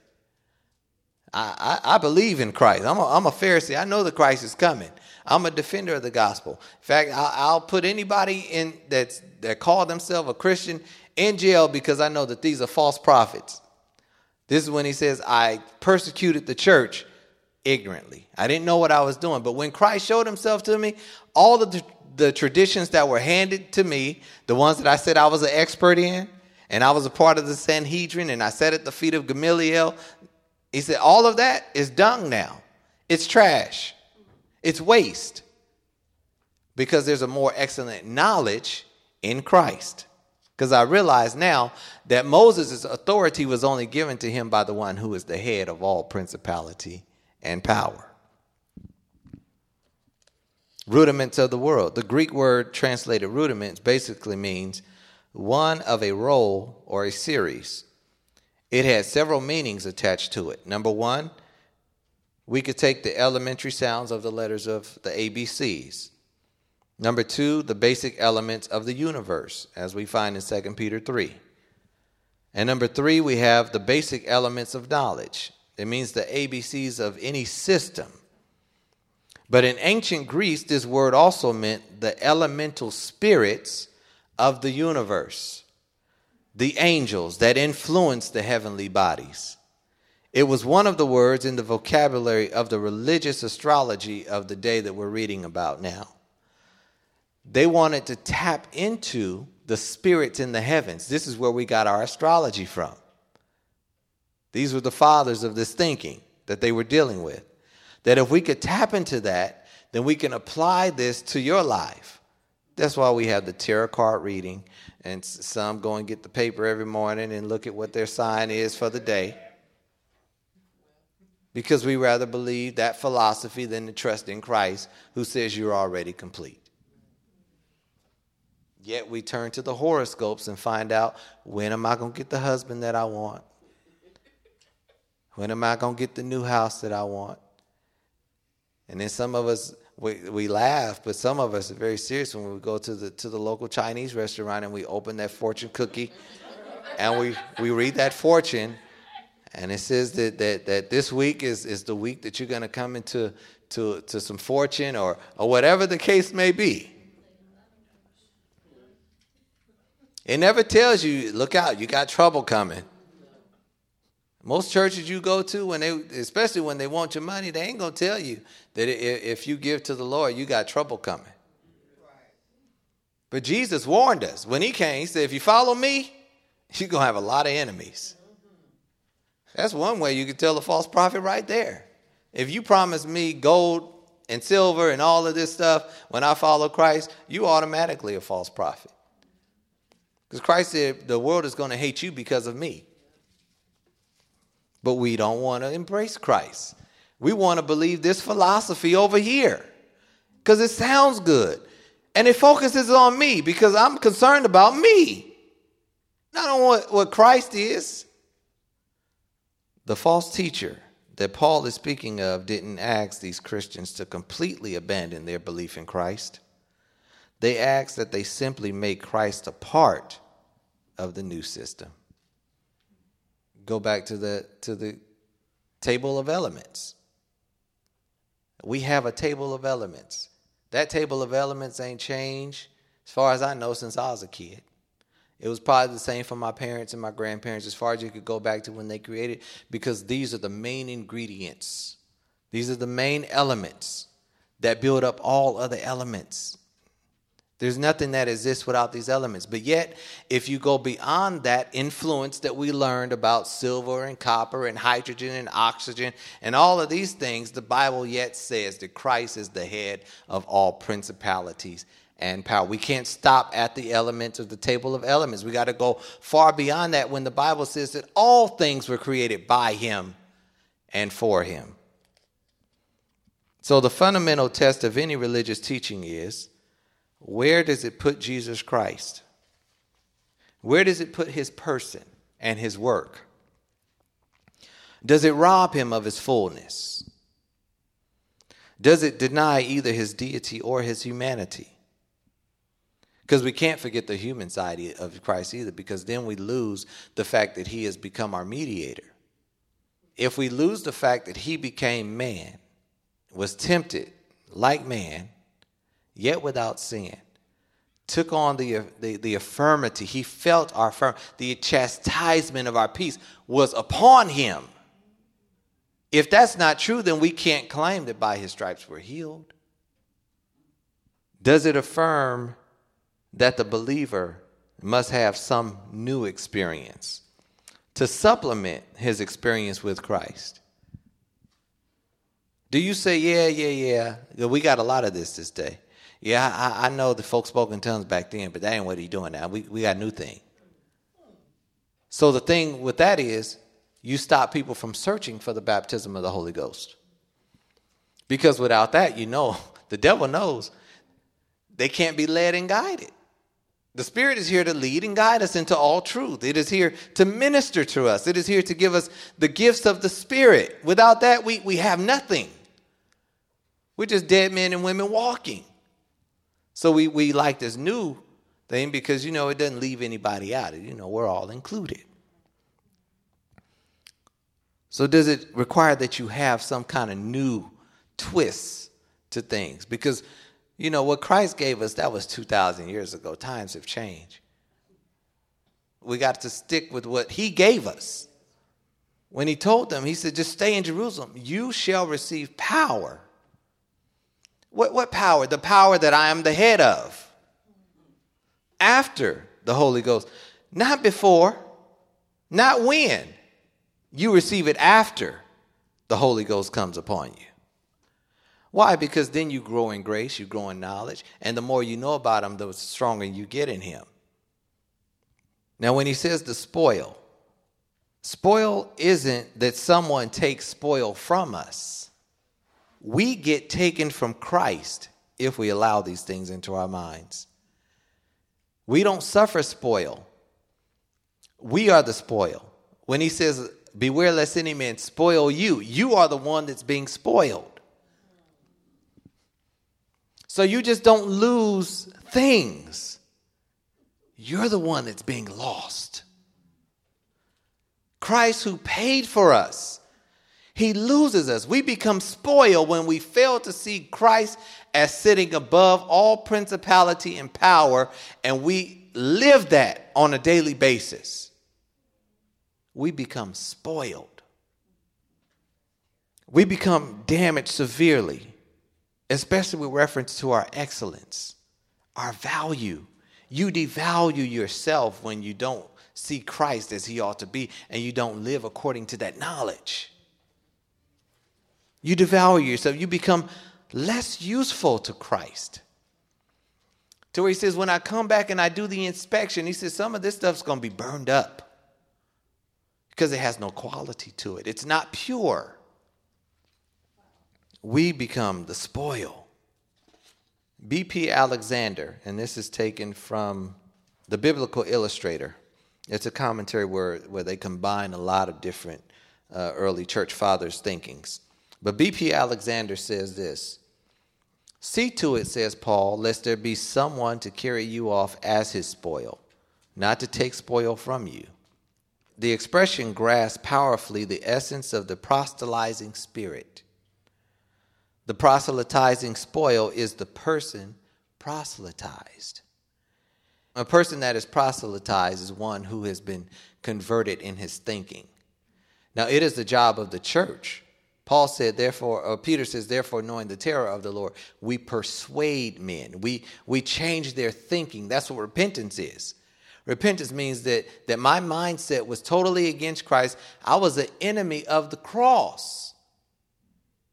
A: I, I, I believe in Christ. I'm a, I'm a Pharisee. I know the Christ is coming. I'm a defender of the gospel. In fact, I'll, I'll put anybody in that's, that call themselves a Christian in jail because I know that these are false prophets. This is when he says, I persecuted the church ignorantly. I didn't know what I was doing. But when Christ showed himself to me, all of the, the traditions that were handed to me, the ones that I said I was an expert in, and I was a part of the Sanhedrin, and I sat at the feet of Gamaliel, he said, all of that is dung now. It's trash. It's waste. Because there's a more excellent knowledge in Christ. Because I realize now that Moses' authority was only given to him by the one who is the head of all principality and power. Rudiments of the world. The Greek word translated rudiments basically means one of a roll or a series. It has several meanings attached to it. Number one, we could take the elementary sounds of the letters of the ABCs. Number two, the basic elements of the universe, as we find in 2 Peter 3. And number three, we have the basic elements of knowledge. It means the ABCs of any system. But in ancient Greece, this word also meant the elemental spirits of the universe, the angels that influence the heavenly bodies. It was one of the words in the vocabulary of the religious astrology of the day that we're reading about now. They wanted to tap into the spirits in the heavens. This is where we got our astrology from. These were the fathers of this thinking that they were dealing with. That if we could tap into that, then we can apply this to your life. That's why we have the tarot card reading, and some go and get the paper every morning and look at what their sign is for the day. Because we rather believe that philosophy than to trust in Christ, who says you're already complete. Yet we turn to the horoscopes and find out when am I going to get the husband that I want? When am I going to get the new house that I want? And then some of us, we, we laugh, but some of us are very serious when we go to the, to the local Chinese restaurant and we open that fortune cookie and we, we read that fortune and it says that, that, that this week is, is the week that you're going to come into to, to some fortune or, or whatever the case may be. It never tells you, look out, you got trouble coming. Most churches you go to, when they, especially when they want your money, they ain't gonna tell you that if you give to the Lord, you got trouble coming. But Jesus warned us when he came. He said, "If you follow me, you're gonna have a lot of enemies." That's one way you can tell a false prophet right there. If you promise me gold and silver and all of this stuff when I follow Christ, you automatically a false prophet. Because Christ said the world is to hate you because of me. But we don't want to embrace Christ. We want to believe this philosophy over here because it sounds good. And it focuses on me because I'm concerned about me, not on what, what Christ is. The false teacher that Paul is speaking of didn't ask these Christians to completely abandon their belief in Christ. They asked that they simply make Christ a part of the new system. Go back to the to the table of elements. We have a table of elements. That table of elements ain't changed as far as I know since I was a kid. It was probably the same for my parents and my grandparents as far as you could go back to when they created, because these are the main ingredients. These are the main elements that build up all other elements. There's nothing that exists without these elements. But yet, if you go beyond that influence that we learned about silver and copper and hydrogen and oxygen and all of these things, the Bible yet says that Christ is the head of all principalities and power. We can't stop at the elements of the table of elements. We got to go far beyond that when the Bible says that all things were created by him and for him. So, the fundamental test of any religious teaching is where does it put Jesus Christ? Where does it put his person and his work? Does it rob him of his fullness? Does it deny either his deity or his humanity? Because we can't forget the human side of Christ either, because then we lose the fact that he has become our mediator. If we lose the fact that he became man, was tempted like man, yet without sin, took on the, the, the affirmity, he felt our firm, the chastisement of our peace was upon him. If that's not true, then we can't claim that by his stripes we're healed. Does it affirm that the believer must have some new experience to supplement his experience with Christ. Do you say, yeah, yeah, yeah? We got a lot of this this day. Yeah, I, I know the folks spoke in tongues back then, but that ain't what he's doing now. We, we got a new thing. So the thing with that is, you stop people from searching for the baptism of the Holy Ghost. Because without that, you know, [LAUGHS] the devil knows they can't be led and guided. The Spirit is here to lead and guide us into all truth. It is here to minister to us. It is here to give us the gifts of the Spirit. Without that, we, we have nothing. We're just dead men and women walking. So we, we like this new thing because, you know, it doesn't leave anybody out. You know, we're all included. So does it require that you have some kind of new twist to things? Because you know, what Christ gave us, that was 2,000 years ago. Times have changed. We got to stick with what He gave us. When He told them, He said, just stay in Jerusalem. You shall receive power. What, what power? The power that I am the head of. After the Holy Ghost. Not before, not when. You receive it after the Holy Ghost comes upon you. Why? Because then you grow in grace, you grow in knowledge, and the more you know about him, the stronger you get in him. Now, when he says the spoil, spoil isn't that someone takes spoil from us. We get taken from Christ if we allow these things into our minds. We don't suffer spoil. We are the spoil. When he says, Beware lest any man spoil you, you are the one that's being spoiled. So you just don't lose things. You're the one that's being lost. Christ, who paid for us, he loses us. We become spoiled when we fail to see Christ as sitting above all principality and power, and we live that on a daily basis. We become spoiled. we become damaged severely, especially with reference to our excellence, our value. You devalue yourself when you don't see Christ as he ought to be and you don't live according to that knowledge. You devour yourself, you become less useful to Christ. To where he says, when I come back and I do the inspection, he says, some of this stuff's going to be burned up because it has no quality to it. It's not pure. We become the spoil. B.P. Alexander, and this is taken from the Biblical Illustrator. It's a commentary where, where they combine a lot of different uh, early church fathers' thinkings. But B.P. Alexander says this See to it, says Paul, lest there be someone to carry you off as his spoil, not to take spoil from you. The expression grasps powerfully the essence of the proselytizing spirit. The proselytizing spoil is the person proselytized. A person that is proselytized is one who has been converted in his thinking. Now, it is the job of the church Paul said, therefore, or Peter says, therefore, knowing the terror of the Lord, we persuade men. We, we change their thinking. That's what repentance is. Repentance means that, that my mindset was totally against Christ. I was an enemy of the cross.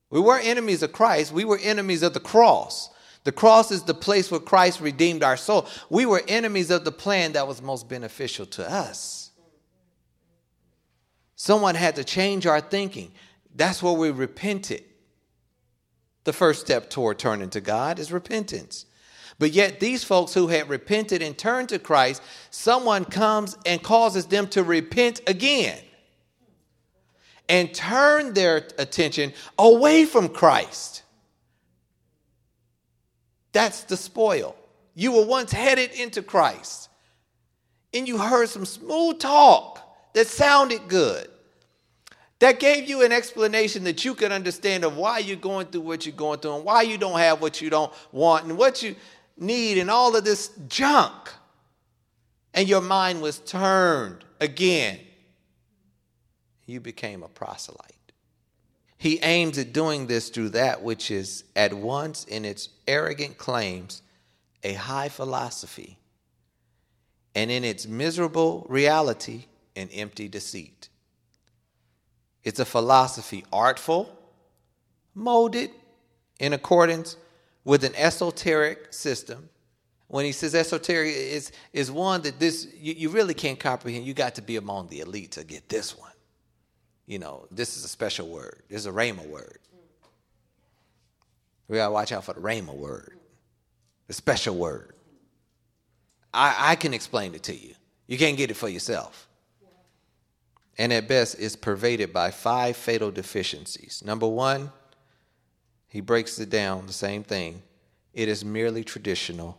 A: We weren't enemies of Christ, we were enemies of the cross. The cross is the place where Christ redeemed our soul. We were enemies of the plan that was most beneficial to us. Someone had to change our thinking. That's where we repented. The first step toward turning to God is repentance. But yet, these folks who had repented and turned to Christ, someone comes and causes them to repent again and turn their attention away from Christ. That's the spoil. You were once headed into Christ, and you heard some smooth talk that sounded good. That gave you an explanation that you could understand of why you're going through what you're going through and why you don't have what you don't want and what you need and all of this junk. And your mind was turned again. You became a proselyte. He aims at doing this through that which is at once in its arrogant claims a high philosophy and in its miserable reality an empty deceit. It's a philosophy artful, molded in accordance with an esoteric system. When he says esoteric, is is one that this you, you really can't comprehend. You got to be among the elite to get this one. You know, this is a special word. This is a rhema word. We gotta watch out for the rhema word, the special word. I, I can explain it to you. You can't get it for yourself and at best is pervaded by five fatal deficiencies. Number one, he breaks it down the same thing. It is merely traditional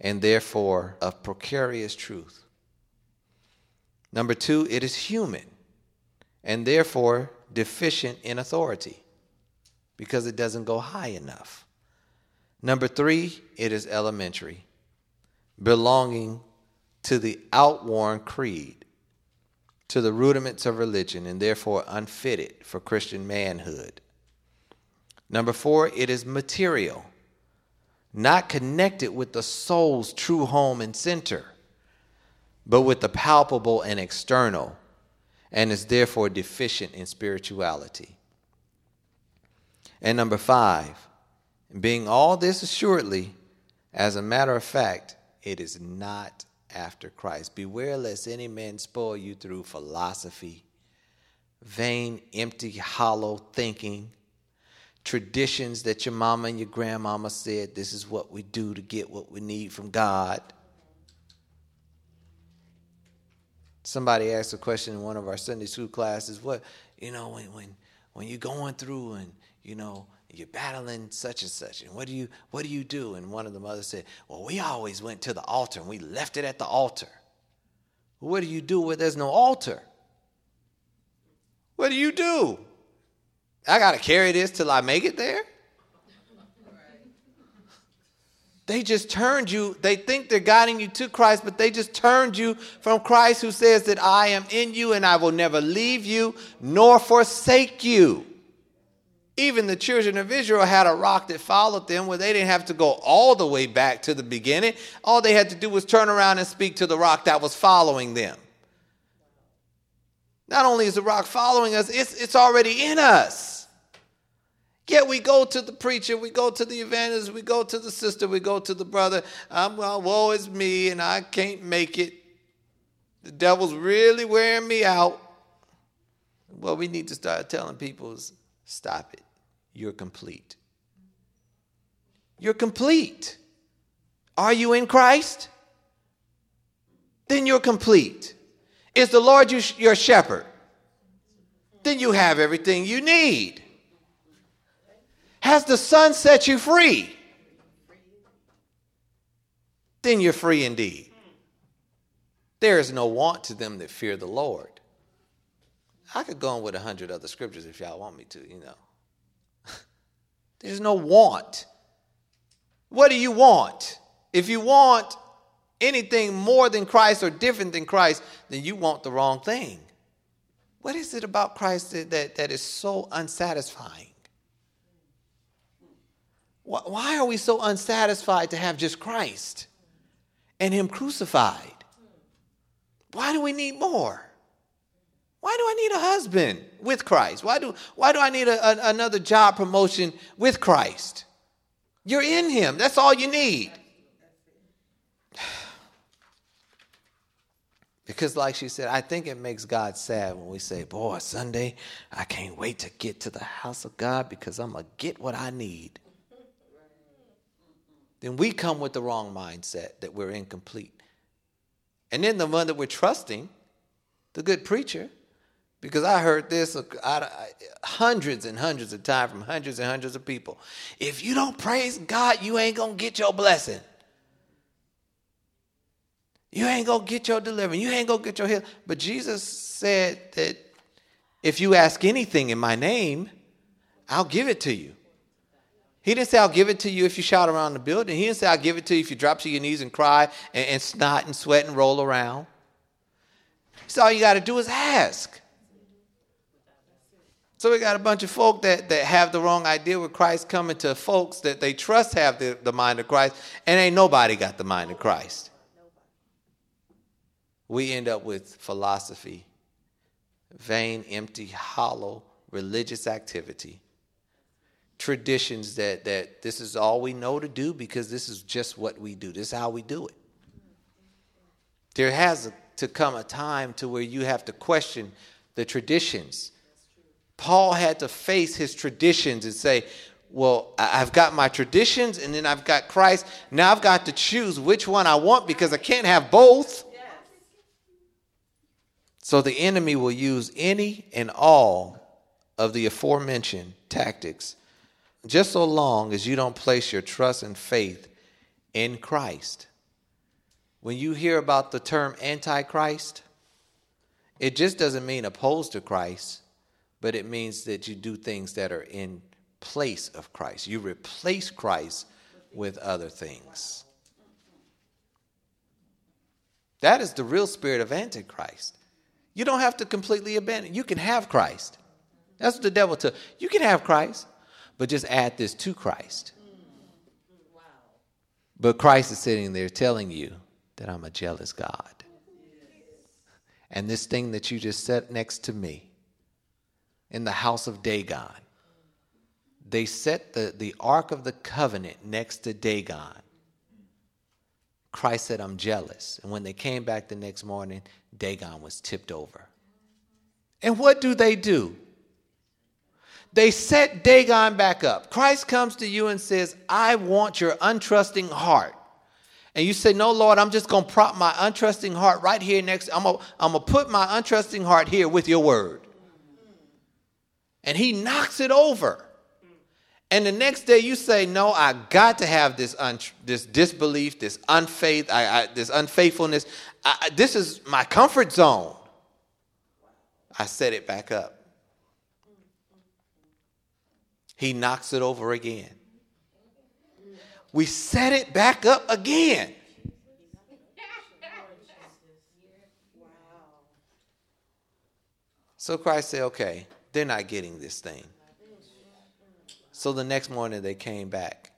A: and therefore of precarious truth. Number two, it is human and therefore deficient in authority because it doesn't go high enough. Number three, it is elementary, belonging to the outworn creed to the rudiments of religion and therefore unfitted for Christian manhood. Number four, it is material, not connected with the soul's true home and center, but with the palpable and external, and is therefore deficient in spirituality. And number five, being all this assuredly, as a matter of fact, it is not after Christ. Beware lest any man spoil you through philosophy, vain, empty, hollow thinking, traditions that your mama and your grandmama said this is what we do to get what we need from God. Somebody asked a question in one of our Sunday school classes, what, you know, when when when you're going through and, you know, you're battling such and such and what do you what do you do? And one of the mothers said well we always went to the altar and we left it at the altar. Well, what do you do where there's no altar? What do you do? I got to carry this till i make it there? They just turned you they think they're guiding you to christ but they just turned you from christ who says that i am in you and i will never leave you nor forsake you Even the children of Israel had a rock that followed them where they didn't have to go all the way back to the beginning. All they had to do was turn around and speak to the rock that was following them. Not only is the rock following us, it's, it's already in us. Yet we go to the preacher, we go to the evangelist, we go to the sister, we go to the brother. I'm well, woe is me, and I can't make it. The devil's really wearing me out. What we need to start telling people is stop it. You're complete. You're complete. Are you in Christ? Then you're complete. Is the Lord your shepherd? Then you have everything you need. Has the Son set you free? Then you're free indeed. There is no want to them that fear the Lord. I could go on with a hundred other scriptures if y'all want me to, you know. There's no want. What do you want? If you want anything more than Christ or different than Christ, then you want the wrong thing. What is it about Christ that, that, that is so unsatisfying? Why are we so unsatisfied to have just Christ and Him crucified? Why do we need more? Why do I need a husband with Christ? Why do, why do I need a, a, another job promotion with Christ? You're in Him. That's all you need. [SIGHS] Because, like she said, I think it makes God sad when we say, Boy, Sunday, I can't wait to get to the house of God because I'm going to get what I need. Then we come with the wrong mindset that we're incomplete. And then the one that we're trusting, the good preacher, because I heard this hundreds and hundreds of times from hundreds and hundreds of people. If you don't praise God, you ain't going to get your blessing. You ain't going to get your deliverance. You ain't going to get your healing. But Jesus said that if you ask anything in my name, I'll give it to you. He didn't say, I'll give it to you if you shout around the building. He didn't say, I'll give it to you if you drop to your knees and cry and, and snot and sweat and roll around. So all you got to do is ask. So we got a bunch of folk that, that have the wrong idea with Christ coming to folks that they trust have the, the mind of Christ, and ain't nobody got the mind of Christ. We end up with philosophy, vain, empty, hollow religious activity, traditions that, that this is all we know to do because this is just what we do. This is how we do it. There has to come a time to where you have to question the traditions Paul had to face his traditions and say, well, I've got my traditions and then I've got Christ. Now I've got to choose which one I want because I can't have both. So the enemy will use any and all of the aforementioned tactics just so long as you don't place your trust and faith in Christ. When you hear about the term antichrist, it just doesn't mean opposed to Christ but it means that you do things that are in place of Christ. You replace Christ with other things. That is the real spirit of Antichrist. You don't have to completely abandon. You can have Christ. That's what the devil took. You can have Christ, but just add this to Christ. But Christ is sitting there telling you that I'm a jealous God. And this thing that you just set next to me, in the house of Dagon. They set the, the Ark of the Covenant next to Dagon. Christ said, I'm jealous. And when they came back the next morning, Dagon was tipped over. And what do they do? They set Dagon back up. Christ comes to you and says, I want your untrusting heart. And you say, No, Lord, I'm just going to prop my untrusting heart right here next. I'm going to put my untrusting heart here with your word and he knocks it over. And the next day you say, No, I got to have this, un- this disbelief, this unfaith, I, I, this unfaithfulness. I, this is my comfort zone. I set it back up. He knocks it over again. We set it back up again. So Christ said, Okay, they're not getting this thing. So the next morning they came back.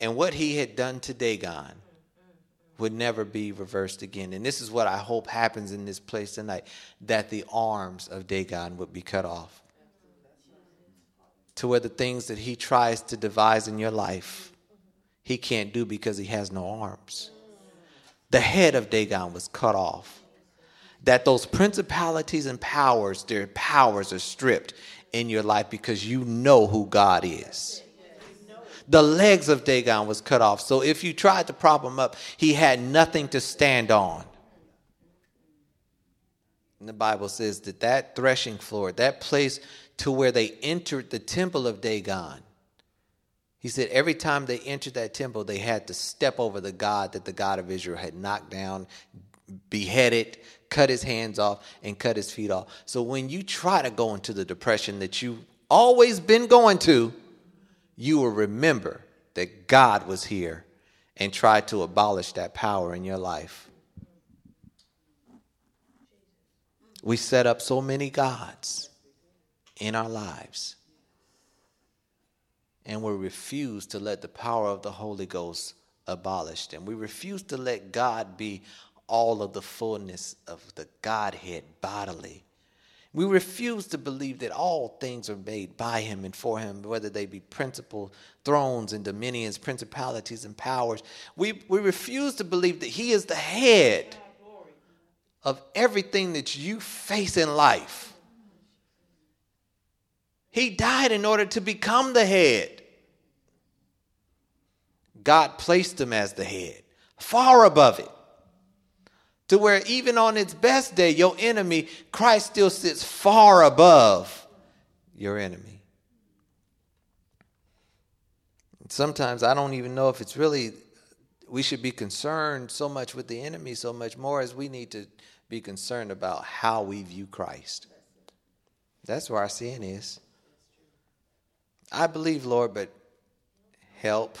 A: And what he had done to Dagon would never be reversed again. And this is what I hope happens in this place tonight that the arms of Dagon would be cut off. To where the things that he tries to devise in your life, he can't do because he has no arms. The head of Dagon was cut off. That those principalities and powers, their powers are stripped in your life because you know who God is the legs of Dagon was cut off. So if you tried to prop him up, he had nothing to stand on. And the Bible says that that threshing floor, that place to where they entered the temple of Dagon, he said every time they entered that temple, they had to step over the God that the God of Israel had knocked down, beheaded, cut his hands off, and cut his feet off. So when you try to go into the depression that you've always been going to, you will remember that God was here and tried to abolish that power in your life. We set up so many gods in our lives, and we refuse to let the power of the Holy Ghost abolish them. We refuse to let God be all of the fullness of the Godhead bodily we refuse to believe that all things are made by him and for him, whether they be principal thrones and dominions, principalities and powers. We, we refuse to believe that he is the head of everything that you face in life. He died in order to become the head. God placed him as the head, far above it to where even on its best day, your enemy, Christ still sits far above your enemy. Sometimes I don't even know if it's really, we should be concerned so much with the enemy, so much more as we need to be concerned about how we view Christ. That's where our sin is. I believe, Lord, but help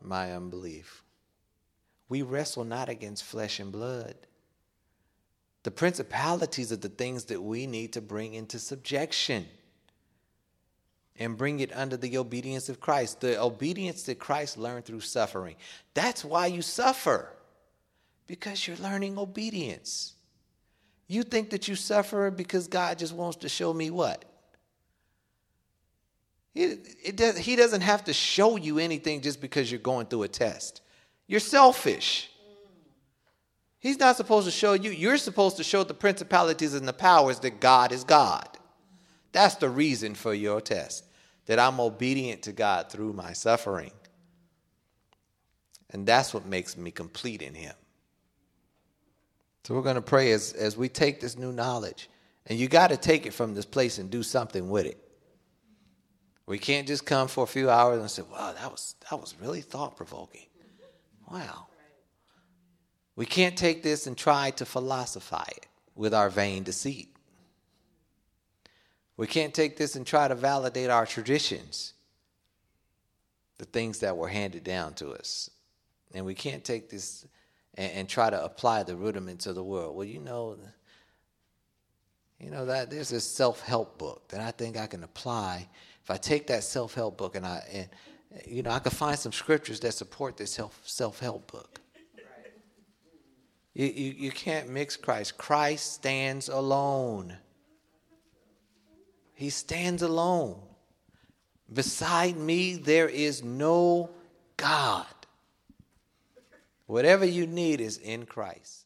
A: my unbelief. We wrestle not against flesh and blood. The principalities are the things that we need to bring into subjection and bring it under the obedience of Christ. The obedience that Christ learned through suffering. That's why you suffer, because you're learning obedience. You think that you suffer because God just wants to show me what? It does, he doesn't have to show you anything just because you're going through a test. You're selfish. He's not supposed to show you. You're supposed to show the principalities and the powers that God is God. That's the reason for your test, that I'm obedient to God through my suffering. And that's what makes me complete in Him. So we're going to pray as, as we take this new knowledge. And you got to take it from this place and do something with it. We can't just come for a few hours and say, wow, that was, that was really thought provoking. Wow. We can't take this and try to philosophize it with our vain deceit. We can't take this and try to validate our traditions, the things that were handed down to us. And we can't take this and, and try to apply the rudiments of the world. Well, you know, you know that there's this self-help book that I think I can apply. If I take that self-help book and I and you know, I could find some scriptures that support this self help book. You, you, you can't mix Christ. Christ stands alone. He stands alone. Beside me, there is no God. Whatever you need is in Christ.